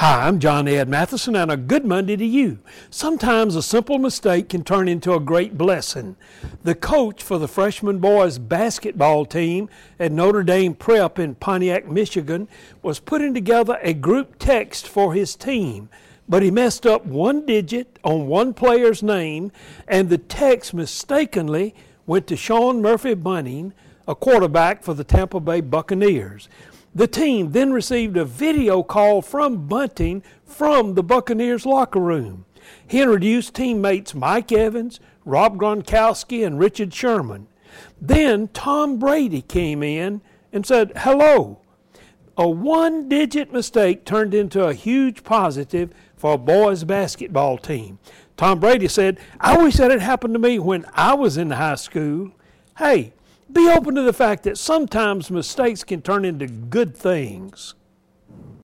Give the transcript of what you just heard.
Hi, I'm John Ed Mathison, and a good Monday to you. Sometimes a simple mistake can turn into a great blessing. The coach for the freshman boys basketball team at Notre Dame Prep in Pontiac, Michigan, was putting together a group text for his team, but he messed up one digit on one player's name, and the text mistakenly went to Sean Murphy Bunting, a quarterback for the Tampa Bay Buccaneers. The team then received a video call from Bunting from the Buccaneers locker room. He introduced teammates Mike Evans, Rob Gronkowski, and Richard Sherman. Then Tom Brady came in and said, Hello. A one digit mistake turned into a huge positive for a boys basketball team. Tom Brady said, I wish that had happened to me when I was in high school. Hey, be open to the fact that sometimes mistakes can turn into good things.